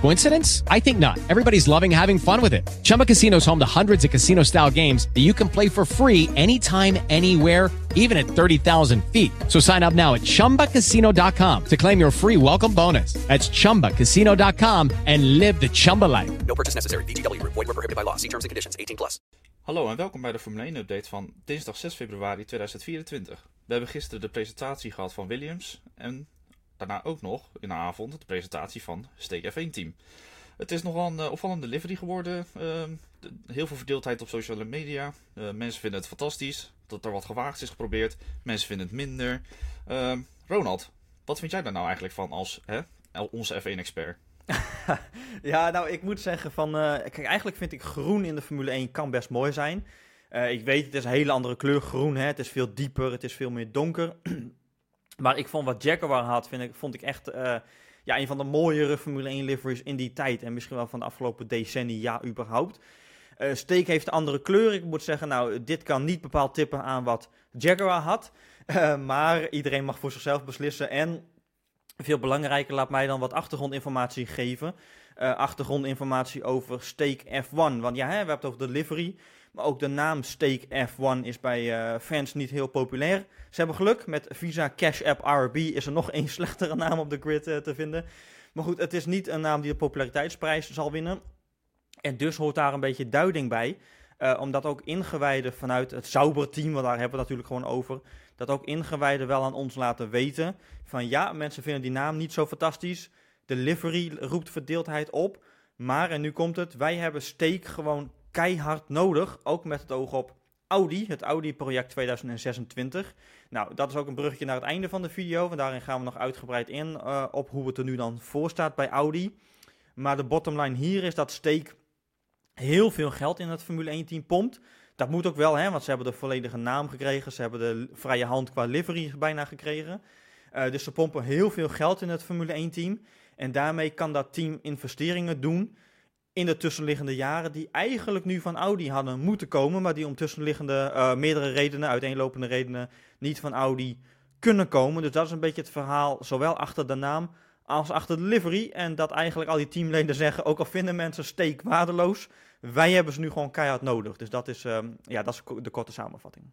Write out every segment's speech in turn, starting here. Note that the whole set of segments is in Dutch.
Coincidence? I think not. Everybody's loving having fun with it. Chumba Casino is home to hundreds of casino style games that you can play for free anytime, anywhere, even at 30,000 feet. So sign up now at chumbacasino.com to claim your free welcome bonus. That's chumbacasino.com and live the Chumba life. No purchase necessary. VGW Group. Void were prohibited by law. See terms and conditions. 18 plus. Hallo en welkom bij de Formule 1 update van dinsdag 6 februari 2024. We hebben gisteren de presentatie gehad van Williams en daarna ook nog in de avond de presentatie van Steak F1 team. Het is nogal een uh, opvallende livery geworden. De, heel veel verdeeldheid op sociale media. Uh, mensen vinden het fantastisch dat er wat gewaagd is geprobeerd. Mensen vinden het minder. Ehm, Ronald, wat vind jij daar nou eigenlijk van als onze F1-expert? ja, nou, ik moet zeggen van... Uh, kijk, eigenlijk vind ik groen in de Formule 1 kan best mooi zijn. Ik weet, het is een hele andere kleur groen, hè. Het is veel dieper, het is veel meer donker. maar ik vond wat Jaguar had, vind ik, vond ik echt... Uh, ja, een van de mooiere Formule 1 liveries in die tijd. En misschien wel van de afgelopen decennia überhaupt. Uh, Steek heeft andere kleur. Ik moet zeggen, nou, dit kan niet bepaald tippen aan wat Jaguar had. Uh, maar iedereen mag voor zichzelf beslissen. En veel belangrijker, laat mij dan wat achtergrondinformatie geven. Uh, achtergrondinformatie over Steak F1. Want ja, hè, we hebben het over de livery. Maar ook de naam Steak F1 is bij uh, fans niet heel populair. Ze hebben geluk. Met Visa Cash App RB is er nog een slechtere naam op de grid uh, te vinden. Maar goed, het is niet een naam die de populariteitsprijs zal winnen. En dus hoort daar een beetje duiding bij. Omdat ook ingewijden vanuit het Sauber-team, want daar hebben we het natuurlijk gewoon over, dat ook ingewijden wel aan ons laten weten van ja, mensen vinden die naam niet zo fantastisch. De livery roept verdeeldheid op. Maar, en nu komt het, wij hebben Steak gewoon keihard nodig. Ook met het oog op Audi, het Audi-project 2026. Nou, dat is ook een bruggetje naar het einde van de video. Want daarin gaan we nog uitgebreid in uh, op hoe het er nu dan voor staat bij Audi. Maar de bottomline hier is dat Steak heel veel geld in het Formule 1-team pompt. Dat moet ook wel, hè, want ze hebben de volledige naam gekregen. Ze hebben de vrije hand qua livery bijna gekregen. Uh, dus ze pompen heel veel geld in het Formule 1-team. En daarmee kan dat team investeringen doen in de tussenliggende jaren die eigenlijk nu van Audi hadden moeten komen, maar die om tussenliggende uh, meerdere redenen, uiteenlopende redenen, niet van Audi kunnen komen. Dus dat is een beetje het verhaal, zowel achter de naam als achter de livery. En dat eigenlijk al die teamleden zeggen, ook al vinden mensen steek waardeloos, wij hebben ze nu gewoon keihard nodig. Dus dat is, um, ja, dat is de korte samenvatting.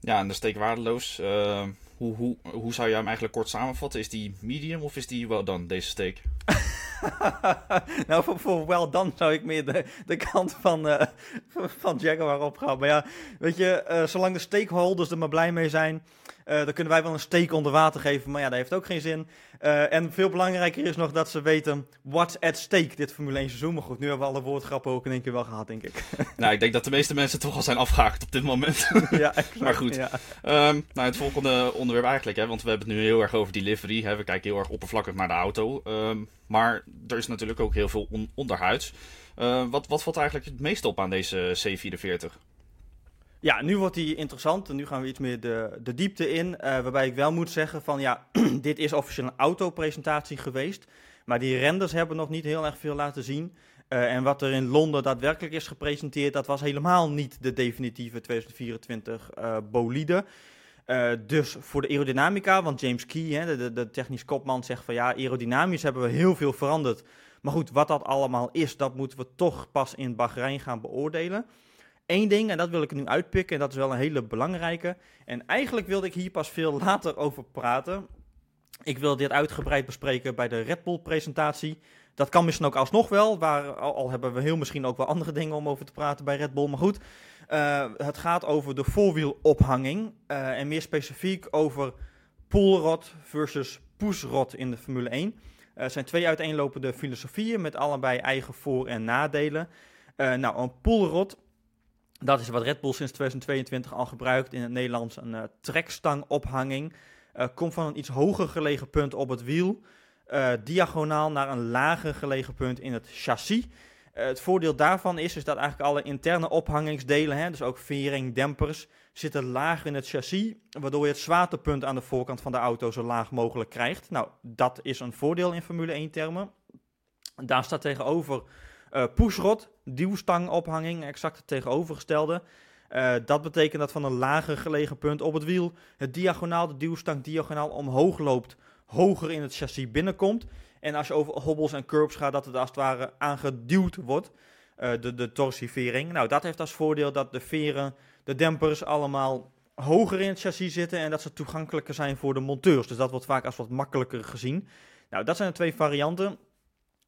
Ja, en de steek waardeloos. Uh, hoe, hoe, hoe zou je hem eigenlijk kort samenvatten? Is die medium of is die wel dan, deze steek? nou, voor, voor wel dan zou ik meer de, de kant van, uh, van Jaguar opgaan. Maar ja, weet je, uh, zolang de stakeholders er maar blij mee zijn, uh, dan kunnen wij wel een steek onder water geven. Maar ja, dat heeft ook geen zin. en veel belangrijker is nog dat ze weten what's at stake dit Formule 1 seizoen. Maar goed, nu hebben we alle woordgrappen ook in één keer wel gehad, denk ik. nou, ik denk dat de meeste mensen toch al zijn afgehaakt op dit moment. ja, exact, maar goed. Ja. Um, nou, het volgende onderwerp eigenlijk, hè, want we hebben het nu heel erg over die livery. Hè, we kijken heel erg oppervlakkig naar de auto. Um, maar er is natuurlijk ook heel veel on onderhuids. Uh, wat, wat valt eigenlijk het meest op aan deze C44? Ja, nu wordt die interessant. En nu gaan we iets meer de, de diepte in. Uh, waarbij ik wel moet zeggen van ja, dit is officieel een autopresentatie geweest. Maar die renders hebben nog niet heel erg veel laten zien. Uh, en wat er in Londen daadwerkelijk is gepresenteerd, dat was helemaal niet de definitieve 2024 uh, bolide. Uh, dus voor de aerodynamica, want James Key, hè, de, technisch kopman, zegt van ja, aerodynamisch hebben we heel veel veranderd. Maar goed, wat dat allemaal is, dat moeten we toch pas in Bahrein gaan beoordelen. Eén ding, en dat wil ik nu uitpikken, en dat is wel een hele belangrijke. En eigenlijk wilde ik hier pas veel later over praten. Ik wil dit uitgebreid bespreken bij de Red Bull presentatie. Dat kan misschien ook alsnog wel, waar, al hebben we heel misschien ook wel andere dingen om over te praten bij Red Bull. Maar goed, het gaat over de voorwielophanging. Uh, en meer specifiek over poolrod versus pushrod in de Formule 1. Het uh, zijn twee uiteenlopende filosofieën met allebei eigen voor- en nadelen. nou, een poolrod, dat is wat Red Bull sinds 2022 al gebruikt in het Nederlands. Een trekstangophanging. komt van een iets hoger gelegen punt op het wiel. diagonaal naar een lager gelegen punt in het chassis. Uh, het voordeel daarvan is, is dat eigenlijk alle interne ophangingsdelen, hè, dus ook vering, dempers, zitten laag in het chassis, waardoor je het zwaartepunt aan de voorkant van de auto zo laag mogelijk krijgt. Nou, dat is een voordeel in Formule 1 termen. Daar staat tegenover Uh, pushrod, duwstangophanging, exact het tegenovergestelde. Uh, dat betekent dat van een lager gelegen punt op het wiel het diagonaal, de duwstang diagonaal omhoog loopt, hoger in het chassis binnenkomt. En als je over hobbels en curbs gaat, dat het als het ware aangeduwd wordt, uh, de, de torsivering. Nou, dat heeft als voordeel dat de veren, de dempers allemaal hoger in het chassis zitten en dat ze toegankelijker zijn voor de monteurs. Dus dat wordt vaak als wat makkelijker gezien. Nou, dat zijn de twee varianten.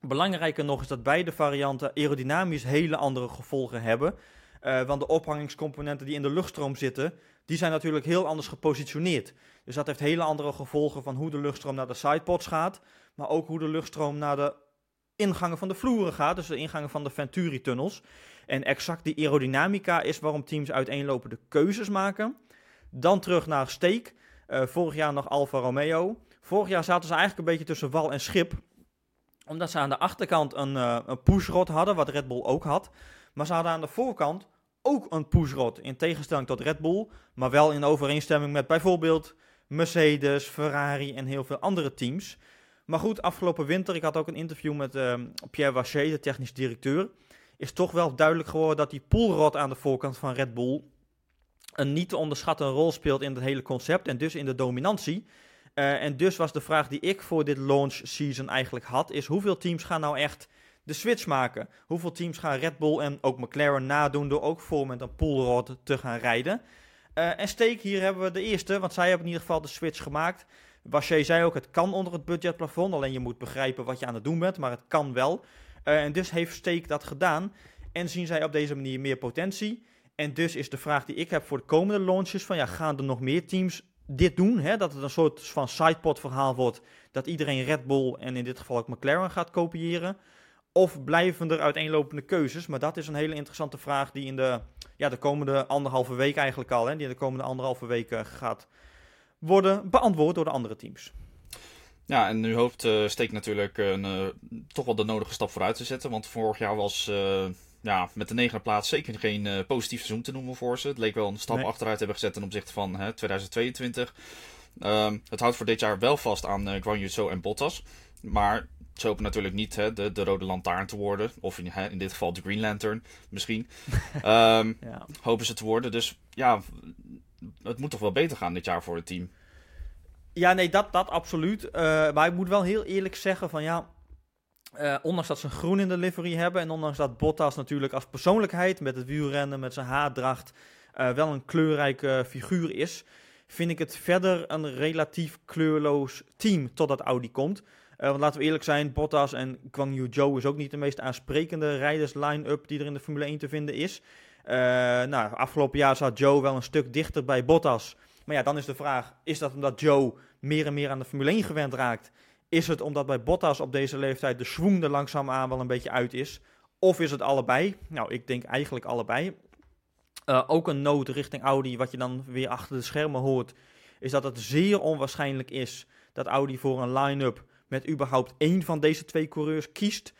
Belangrijker nog is dat beide varianten aerodynamisch hele andere gevolgen hebben. Uh, want de ophangingscomponenten die in de luchtstroom zitten, die zijn natuurlijk heel anders gepositioneerd. Dus dat heeft hele andere gevolgen van hoe de luchtstroom naar de sidepods gaat, maar ook hoe de luchtstroom naar de ingangen van de vloeren gaat, dus de ingangen van de Venturi-tunnels. En exact die aerodynamica is waarom teams uiteenlopende keuzes maken. Dan terug naar Steek. Uh, vorig jaar nog Alfa Romeo. Vorig jaar zaten ze eigenlijk een beetje tussen wal en schip. Omdat ze aan de achterkant een, uh, een pushrod hadden, wat Red Bull ook had. Maar ze hadden aan de voorkant ook een pushrod. In tegenstelling tot Red Bull. Maar wel in overeenstemming met bijvoorbeeld Mercedes, Ferrari en heel veel andere teams. Maar goed, afgelopen winter, ik had ook een interview met uh, Pierre Waché, de technisch directeur. Is toch wel duidelijk geworden dat die poolrod aan de voorkant van Red Bull een niet te onderschatten rol speelt in het hele concept en dus in de dominantie. Uh, en dus was de vraag die ik voor dit launch season eigenlijk had, is hoeveel teams gaan nou echt de switch maken? Hoeveel teams gaan Red Bull en ook McLaren nadoen door ook vol met een poolrod te gaan rijden? Uh, en Steek, hier hebben we de eerste, want zij hebben in ieder geval de switch gemaakt. Waché zei ook, het kan onder het budgetplafond, alleen je moet begrijpen wat je aan het doen bent, maar het kan wel. Uh, en dus heeft Steek dat gedaan en zien zij op deze manier meer potentie. En dus is de vraag die ik heb voor de komende launches: van ja, gaan er nog meer teams dit doen? Hè? Dat het een soort van sidepod verhaal wordt. Dat iedereen Red Bull en in dit geval ook McLaren gaat kopiëren. Of blijven er uiteenlopende keuzes? Maar dat is een hele interessante vraag die in de, ja, de komende anderhalve week eigenlijk al, hè, die in de komende anderhalve week gaat worden beantwoord door de andere teams. Ja, en nu hoopt uh, Steek natuurlijk een, uh, toch wel de nodige stap vooruit te zetten. Want vorig jaar was uh, ja, met de negende plaats zeker geen positief seizoen te noemen voor ze. Het leek wel een stap nee. achteruit hebben gezet ten opzichte van hè, 2022. Um, het houdt voor dit jaar wel vast aan uh, Guan en Bottas. Maar ze hopen natuurlijk niet hè, de, de rode lantaarn te worden. Of in, hè, in dit geval de Green Lantern misschien. um, ja. Hopen ze te worden. Dus ja, het moet toch wel beter gaan dit jaar voor het team. Ja, nee, dat, dat absoluut. Uh, maar ik moet wel heel eerlijk zeggen van ja... Uh, ondanks dat ze groen in de livery hebben en ondanks dat Bottas natuurlijk als persoonlijkheid met het wielrennen, met zijn haardracht, uh, wel een kleurrijke figuur is, vind ik het verder een relatief kleurloos team totdat Audi komt. Want laten we eerlijk zijn, Bottas en Guang Yu Zhou is ook niet de meest aansprekende rijders line-up die er in de Formule 1 te vinden is. Nou, afgelopen jaar zat Joe wel een stuk dichter bij Bottas. Maar ja, dan is de vraag, is dat omdat Joe meer en meer aan de Formule 1 gewend raakt? Is het omdat bij Bottas op deze leeftijd de schwung er langzaamaan wel een beetje uit is? Of is het allebei? Nou, ik denk eigenlijk allebei. Uh, ook een noot richting Audi, wat je dan weer achter de schermen hoort, is dat het zeer onwaarschijnlijk is dat Audi voor een line-up met überhaupt één van deze twee coureurs kiest.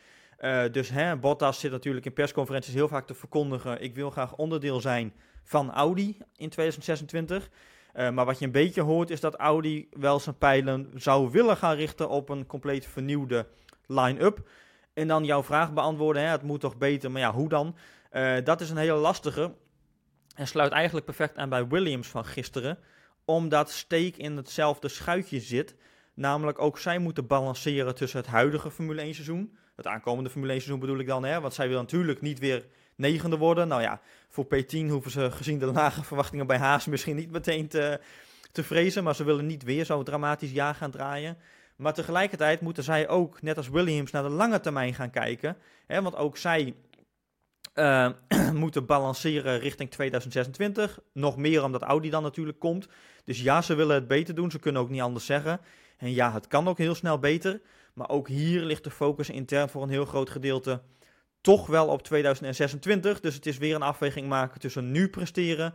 Uh, dus hè, Bottas zit natuurlijk in persconferenties heel vaak te verkondigen: ik wil graag onderdeel zijn van Audi in 2026. Uh, maar wat je een beetje hoort is dat Audi wel zijn pijlen zou willen gaan richten op een compleet vernieuwde line-up. En dan jouw vraag beantwoorden, hè, het moet toch beter, maar ja, hoe dan? Uh, dat is een hele lastige en sluit eigenlijk perfect aan bij Williams van gisteren, omdat Steek in hetzelfde schuitje zit. Namelijk ook zij moeten balanceren tussen het huidige Formule 1 seizoen, het aankomende Formule 1 seizoen bedoel ik dan, hè, want zij wil natuurlijk niet weer negende worden. Nou ja, voor P10 hoeven ze gezien de lage verwachtingen bij Haas misschien niet meteen te, te vrezen. Maar ze willen niet weer zo dramatisch jaar gaan draaien. Maar tegelijkertijd moeten zij ook, net als Williams, naar de lange termijn gaan kijken. Hè, want ook zij uh, moeten balanceren richting 2026. Nog meer omdat Audi dan natuurlijk komt. Dus ja, ze willen het beter doen. Ze kunnen ook niet anders zeggen. En ja, het kan ook heel snel beter. Maar ook hier ligt de focus intern voor een heel groot gedeelte toch wel op 2026. Dus het is weer een afweging maken tussen nu presteren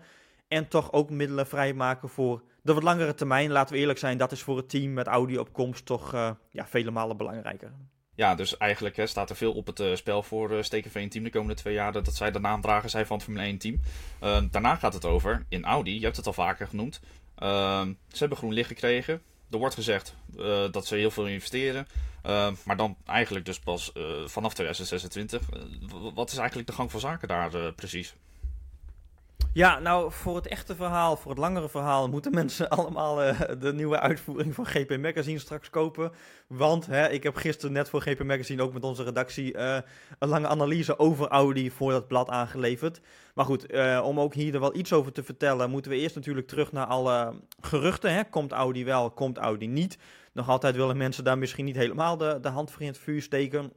en toch ook middelen vrijmaken voor de wat langere termijn. Laten we eerlijk zijn, dat is voor het team met Audi op komst toch uh, ja, vele malen belangrijker. Ja, dus eigenlijk hè, staat er veel op het uh, spel voor uh, Stekenveen team de komende twee jaar. Dat, zij de naamdrager zijn van het Formule 1 team. Uh, daarna gaat het over in Audi, je hebt het al vaker genoemd. Ehm, ze hebben groen licht gekregen er wordt gezegd eh, dat ze heel veel investeren. eh, maar dan eigenlijk dus pas eh, vanaf 2026. Eh, w- wat is eigenlijk de gang van zaken daar precies? Ja, nou, voor het echte verhaal, voor het langere verhaal, moeten mensen allemaal eh, de nieuwe uitvoering van GP Magazine straks kopen. Want hè, ik heb gisteren net voor GP Magazine ook met onze redactie eh, een lange analyse over Audi voor dat blad aangeleverd. Maar goed, eh, om ook hier er wel iets over te vertellen, moeten we eerst natuurlijk terug naar alle geruchten. Hè. Komt Audi wel, komt Audi niet? Nog altijd willen mensen daar misschien niet helemaal de, de hand voor in het vuur steken.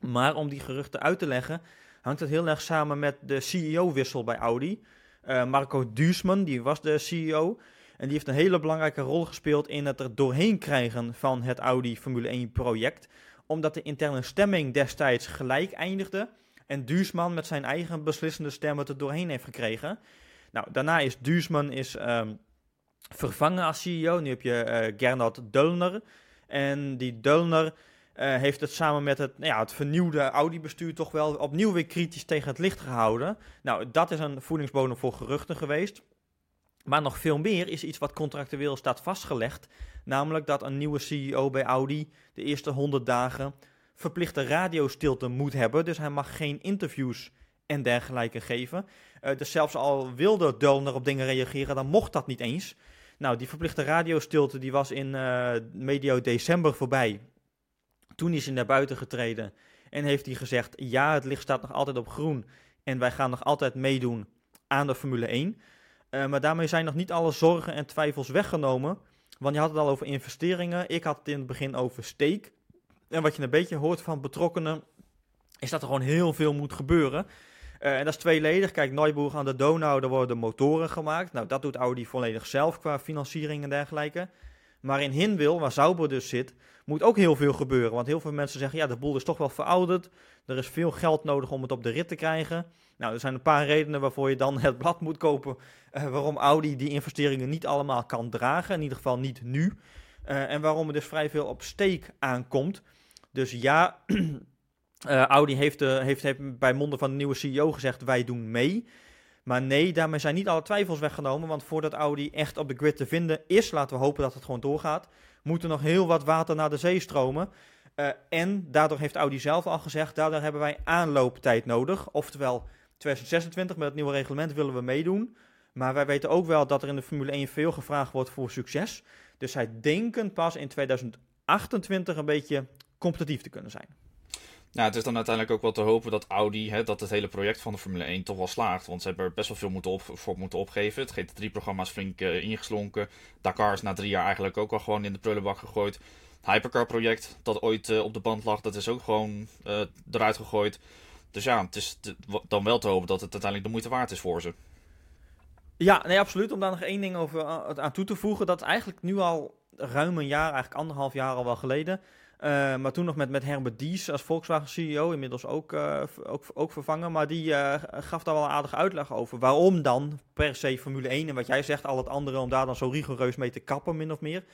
Maar om die geruchten uit te leggen, hangt het heel erg samen met de CEO-wissel bij Audi. Eh, Marco Duesman, die was de CEO. En die heeft een hele belangrijke rol gespeeld in het er doorheen krijgen van het Audi Formule 1 project. Omdat de interne stemming destijds gelijk eindigde. En Duesman met zijn eigen beslissende stem het er doorheen heeft gekregen. Nou, daarna is Duesman is, ehm, vervangen als CEO. Nu heb je eh Gernot Dölner. En die Dölner eh, heeft het samen met het, nou ja, het vernieuwde Audi-bestuur toch wel opnieuw weer kritisch tegen het licht gehouden. Nou, dat is een voedingsbodem voor geruchten geweest. Maar nog veel meer is iets wat contractueel staat vastgelegd. Namelijk dat een nieuwe CEO bij Audi de eerste 100 dagen verplichte radiostilte moet hebben. Dus hij mag geen interviews en dergelijke geven. Eh, dus zelfs al wilde Dölner op dingen reageren, dan mocht dat niet eens. Nou, die verplichte radiostilte die was in eh, medio december voorbij. Toen is hij naar buiten getreden en heeft hij gezegd: ja, het licht staat nog altijd op groen en wij gaan nog altijd meedoen aan de Formule 1. Eh, maar daarmee zijn nog niet alle zorgen en twijfels weggenomen. Want je had het al over investeringen. Ik had het in het begin over steek. En wat je een beetje hoort van betrokkenen, is dat er gewoon heel veel moet gebeuren. Eh, en dat is tweeledig. Kijk, Neuburg aan de Donau, daar worden motoren gemaakt. Nou, dat doet Audi volledig zelf qua financiering en dergelijke. Maar in Hinwil, waar Sauber dus zit, moet ook heel veel gebeuren. Want heel veel mensen zeggen, ja, de boel is toch wel verouderd. Er is veel geld nodig om het op de rit te krijgen. Nou, er zijn een paar redenen waarvoor je dan het blad moet kopen. eh, waarom Audi die investeringen niet allemaal kan dragen. In ieder geval niet nu. Eh, en waarom er dus vrij veel op steek aankomt. Dus ja, eh, Audi heeft, heeft, heeft bij monden van de nieuwe CEO gezegd, wij doen mee. Maar nee, daarmee zijn niet alle twijfels weggenomen. Want voordat Audi echt op de grid te vinden is, laten we hopen dat het gewoon doorgaat, moet er nog heel wat water naar de zee stromen. Eh, en daardoor heeft Audi zelf al gezegd, daardoor hebben wij aanlooptijd nodig. Oftewel, 2026 met het nieuwe reglement willen we meedoen. Maar wij weten ook wel dat er in de Formule 1 veel gevraagd wordt voor succes. Dus zij denken pas in 2028 een beetje competitief te kunnen zijn. Nou, het is dan uiteindelijk ook wel te hopen dat Audi, hè, dat het hele project van de Formule 1 toch wel slaagt. Want ze hebben er best wel veel moeten op, voor moeten opgeven. Het GT3-programma is flink eh, ingeslonken. Dakar is na drie jaar eigenlijk ook al gewoon in de prullenbak gegooid. Het Hypercar-project, dat ooit eh, op de band lag, dat is ook gewoon eh, eruit gegooid. Dus ja, het is dan wel te hopen dat het uiteindelijk de moeite waard is voor ze. Ja, nee, absoluut. Om daar nog één ding over aan toe te voegen. Dat eigenlijk nu al ruim een jaar, eigenlijk anderhalf jaar al wel geleden. Eh, maar toen nog met, met Herbert Dies als Volkswagen CEO, inmiddels ook, eh, ook, ook vervangen. Maar die eh, gaf daar wel een aardige uitleg over. Waarom dan per se Formule 1 en wat jij zegt, al het andere, om daar dan zo rigoureus mee te kappen, min of meer.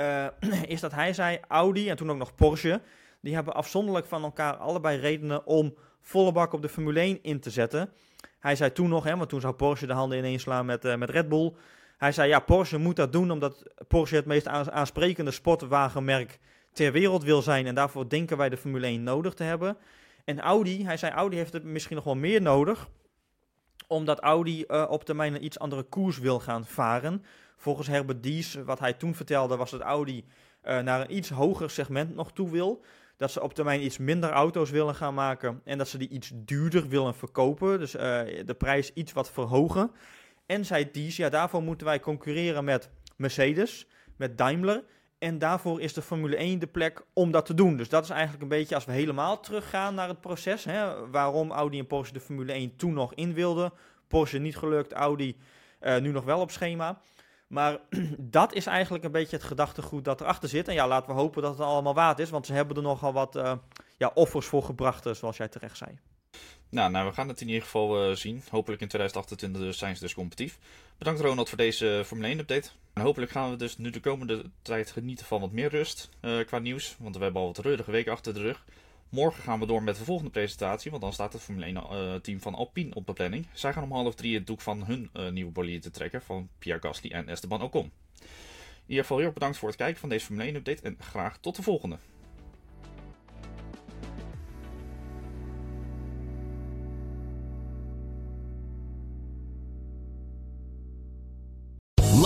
Is dat hij zei, Audi en toen ook nog Porsche, die hebben afzonderlijk van elkaar allebei redenen om volle bak op de Formule 1 in te zetten. Hij zei toen nog, hè, want toen zou Porsche de handen ineens slaan met, met Red Bull. Hij zei, ja, Porsche moet dat doen omdat Porsche het meest aans- aansprekende sportwagenmerk ter wereld wil zijn. En daarvoor denken wij de Formule 1 nodig te hebben. En Audi, hij zei, Audi heeft het misschien nog wel meer nodig. Omdat Audi eh, op termijn een iets andere koers wil gaan varen. Volgens Herbert Dies, wat hij toen vertelde, was dat Audi eh, naar een iets hoger segment nog toe wil. Dat ze op termijn iets minder auto's willen gaan maken. En dat ze die iets duurder willen verkopen. Dus eh, de prijs iets wat verhogen. En zei Dies, ja, daarvoor moeten wij concurreren met Mercedes, met Daimler. En daarvoor is de Formule 1 de plek om dat te doen. Dus dat is eigenlijk een beetje, als we helemaal teruggaan naar het proces. Hè, waarom Audi en Porsche de Formule 1 toen nog in wilden. Porsche niet gelukt, Audi eh, nu nog wel op schema. Maar dat is eigenlijk een beetje het gedachtegoed dat erachter zit. En ja, laten we hopen dat het allemaal waard is. Want ze hebben er nogal wat eh, ja, offers voor gebracht, eh, zoals jij terecht zei. Nou, nou, we gaan het in ieder geval eh, zien. Hopelijk in 2028 dus zijn ze dus competitief. Bedankt Ronald voor deze eh, Formule 1 update. En hopelijk gaan we dus nu de komende tijd genieten van wat meer rust eh, qua nieuws. Want we hebben al wat reurige weken achter de rug. Morgen gaan we door met de volgende presentatie, want dan staat het Formule 1 eh, team van Alpine op de planning. Zij gaan om half drie het doek van hun nieuwe bolide te trekken van Pierre Gasly en Esteban Ocon. ieder geval heel erg bedankt voor het kijken van deze Formule 1 update en graag tot de volgende.